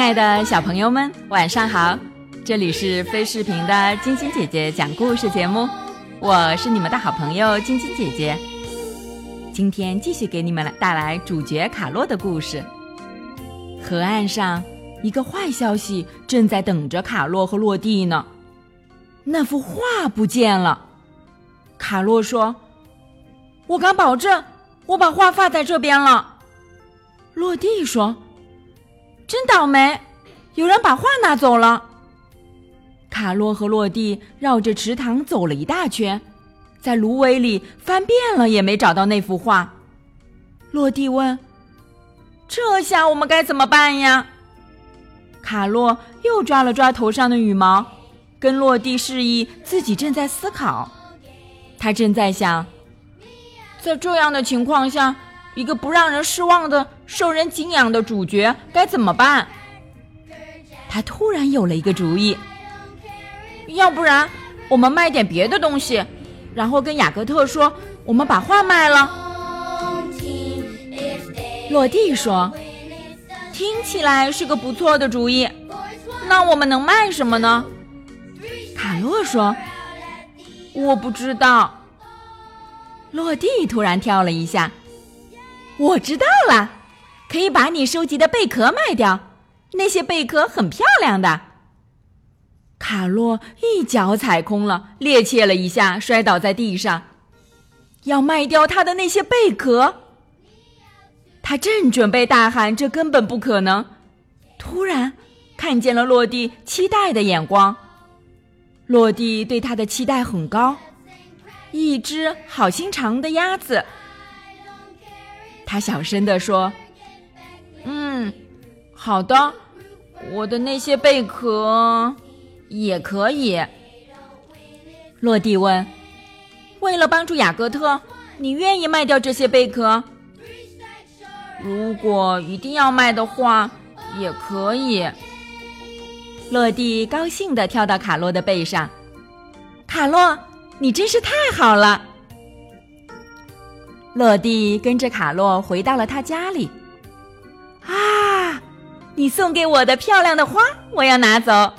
亲爱的小朋友们，晚上好！这里是飞视频的晶晶姐姐讲故事节目，我是你们的好朋友晶晶姐姐。今天继续给你们来带来主角卡洛的故事。河岸上，一个坏消息正在等着卡洛和洛蒂呢。那幅画不见了。卡洛说：“我敢保证，我把画放在这边了。”洛蒂说。真倒霉，有人把画拿走了。卡洛和洛蒂绕着池塘走了一大圈，在芦苇里翻遍了也没找到那幅画。洛蒂问：“这下我们该怎么办呀？”卡洛又抓了抓头上的羽毛，跟洛蒂示意自己正在思考。他正在想，在这样的情况下。一个不让人失望的、受人敬仰的主角该怎么办？他突然有了一个主意。要不然，我们卖点别的东西，然后跟雅各特说，我们把画卖了。落地说：“听起来是个不错的主意。那我们能卖什么呢？”卡洛说：“我不知道。”落地突然跳了一下。我知道了，可以把你收集的贝壳卖掉，那些贝壳很漂亮的。卡洛一脚踩空了，趔趄了一下，摔倒在地上。要卖掉他的那些贝壳，他正准备大喊：“这根本不可能！”突然看见了落地期待的眼光。落地对他的期待很高，一只好心肠的鸭子。他小声地说：“嗯，好的，我的那些贝壳也可以。”落地问：“为了帮助雅各特，你愿意卖掉这些贝壳？如果一定要卖的话，也可以。”落地高兴地跳到卡洛的背上：“卡洛，你真是太好了！”落地跟着卡洛回到了他家里。啊，你送给我的漂亮的花，我要拿走。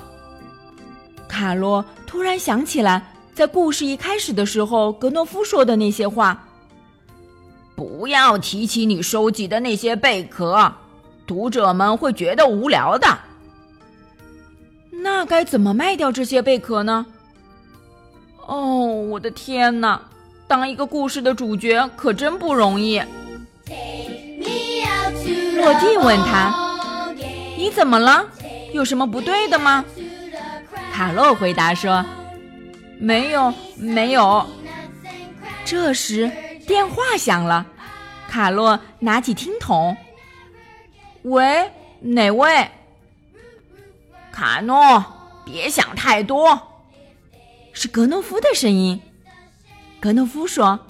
卡洛突然想起来，在故事一开始的时候，格诺夫说的那些话：“不要提起你收集的那些贝壳，读者们会觉得无聊的。”那该怎么卖掉这些贝壳呢？哦，我的天哪！当一个故事的主角可真不容易。落地问他：“你怎么了？有什么不对的吗？”卡洛回答说：“没有，没有。”这时电话响了，卡洛拿起听筒：“喂，哪位？”卡诺，别想太多。是格诺夫的声音。格诺夫说：“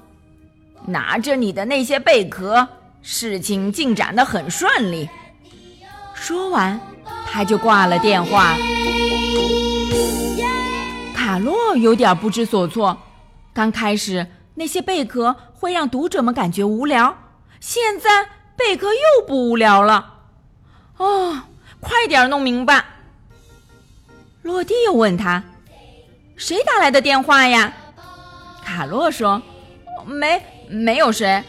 拿着你的那些贝壳，事情进展的很顺利。”说完，他就挂了电话。卡洛有点不知所措。刚开始，那些贝壳会让读者们感觉无聊，现在贝壳又不无聊了。哦，快点弄明白！落地又问他：“谁打来的电话呀？”卡洛说：“没，没有谁。”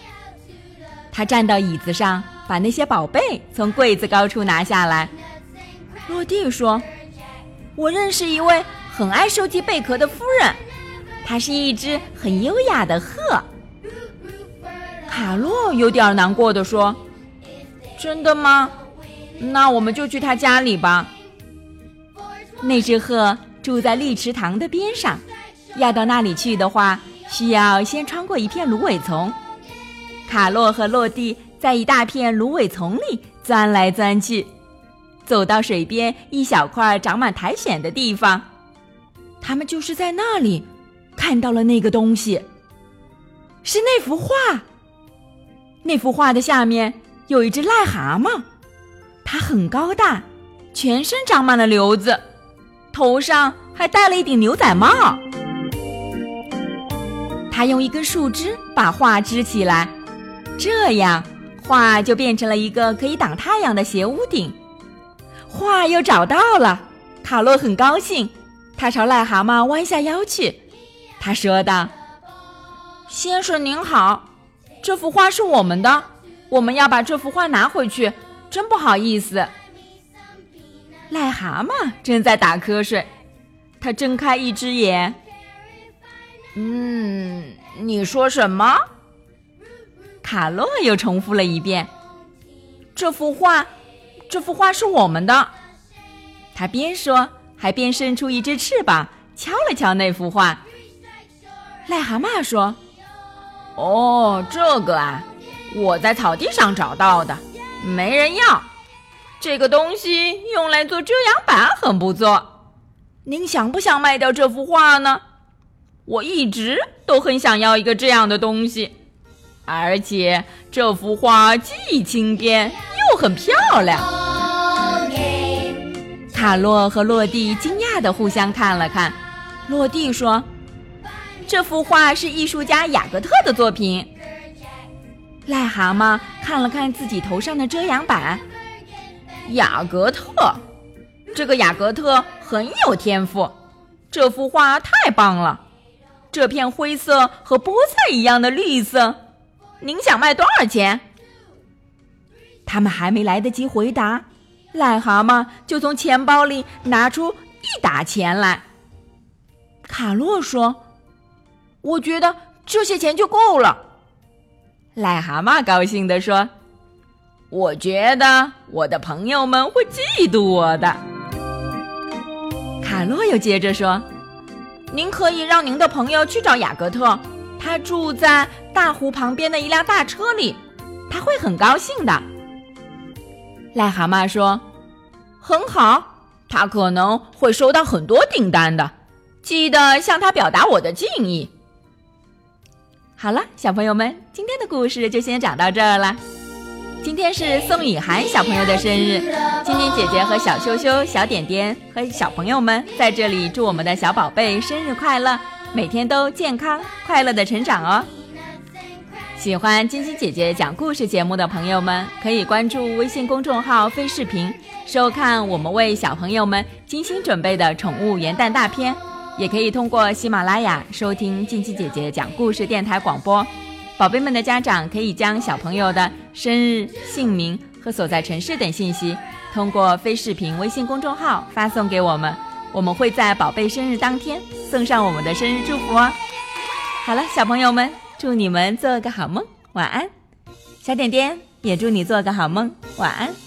他站到椅子上，把那些宝贝从柜子高处拿下来。落地说：“我认识一位很爱收集贝壳的夫人，她是一只很优雅的鹤。”卡洛有点难过的说：“真的吗？那我们就去他家里吧。”那只鹤住在绿池塘的边上，要到那里去的话。需要先穿过一片芦苇丛，卡洛和洛蒂在一大片芦苇丛里钻来钻去，走到水边一小块长满苔藓的地方，他们就是在那里看到了那个东西，是那幅画。那幅画的下面有一只癞蛤蟆，它很高大，全身长满了瘤子，头上还戴了一顶牛仔帽。他用一根树枝把画支起来，这样画就变成了一个可以挡太阳的斜屋顶。画又找到了，卡洛很高兴，他朝癞蛤蟆弯下腰去，他说道：“先生您好，这幅画是我们的，我们要把这幅画拿回去，真不好意思。”癞蛤蟆正在打瞌睡，他睁开一只眼。嗯，你说什么？卡洛又重复了一遍：“这幅画，这幅画是我们的。”他边说，还边伸出一只翅膀，敲了敲那幅画。癞蛤蟆说：“哦，这个啊，我在草地上找到的，没人要。这个东西用来做遮阳板很不错。您想不想卖掉这幅画呢？”我一直都很想要一个这样的东西，而且这幅画既轻便又很漂亮。卡洛和洛蒂惊讶地互相看了看。洛蒂说：“这幅画是艺术家雅各特的作品。”癞蛤蟆看了看自己头上的遮阳板，雅各特，这个雅各特很有天赋，这幅画太棒了。这片灰色和菠菜一样的绿色，您想卖多少钱？他们还没来得及回答，癞蛤蟆就从钱包里拿出一沓钱来。卡洛说：“我觉得这些钱就够了。”癞蛤蟆高兴地说：“我觉得我的朋友们会嫉妒我的。”卡洛又接着说。您可以让您的朋友去找雅各特，他住在大湖旁边的一辆大车里，他会很高兴的。癞蛤蟆说：“很好，他可能会收到很多订单的，记得向他表达我的敬意。”好了，小朋友们，今天的故事就先讲到这儿了。今天是宋雨涵小朋友的生日，晶晶姐姐和小羞羞、小点点和小朋友们在这里祝我们的小宝贝生日快乐，每天都健康快乐的成长哦。喜欢晶晶姐姐讲故事节目的朋友们，可以关注微信公众号“飞视频”，收看我们为小朋友们精心准备的宠物元旦大片，也可以通过喜马拉雅收听晶晶姐姐讲故事电台广播。宝贝们的家长可以将小朋友的生日、姓名和所在城市等信息，通过非视频微信公众号发送给我们，我们会在宝贝生日当天送上我们的生日祝福哦。好了，小朋友们，祝你们做个好梦，晚安。小点点也祝你做个好梦，晚安。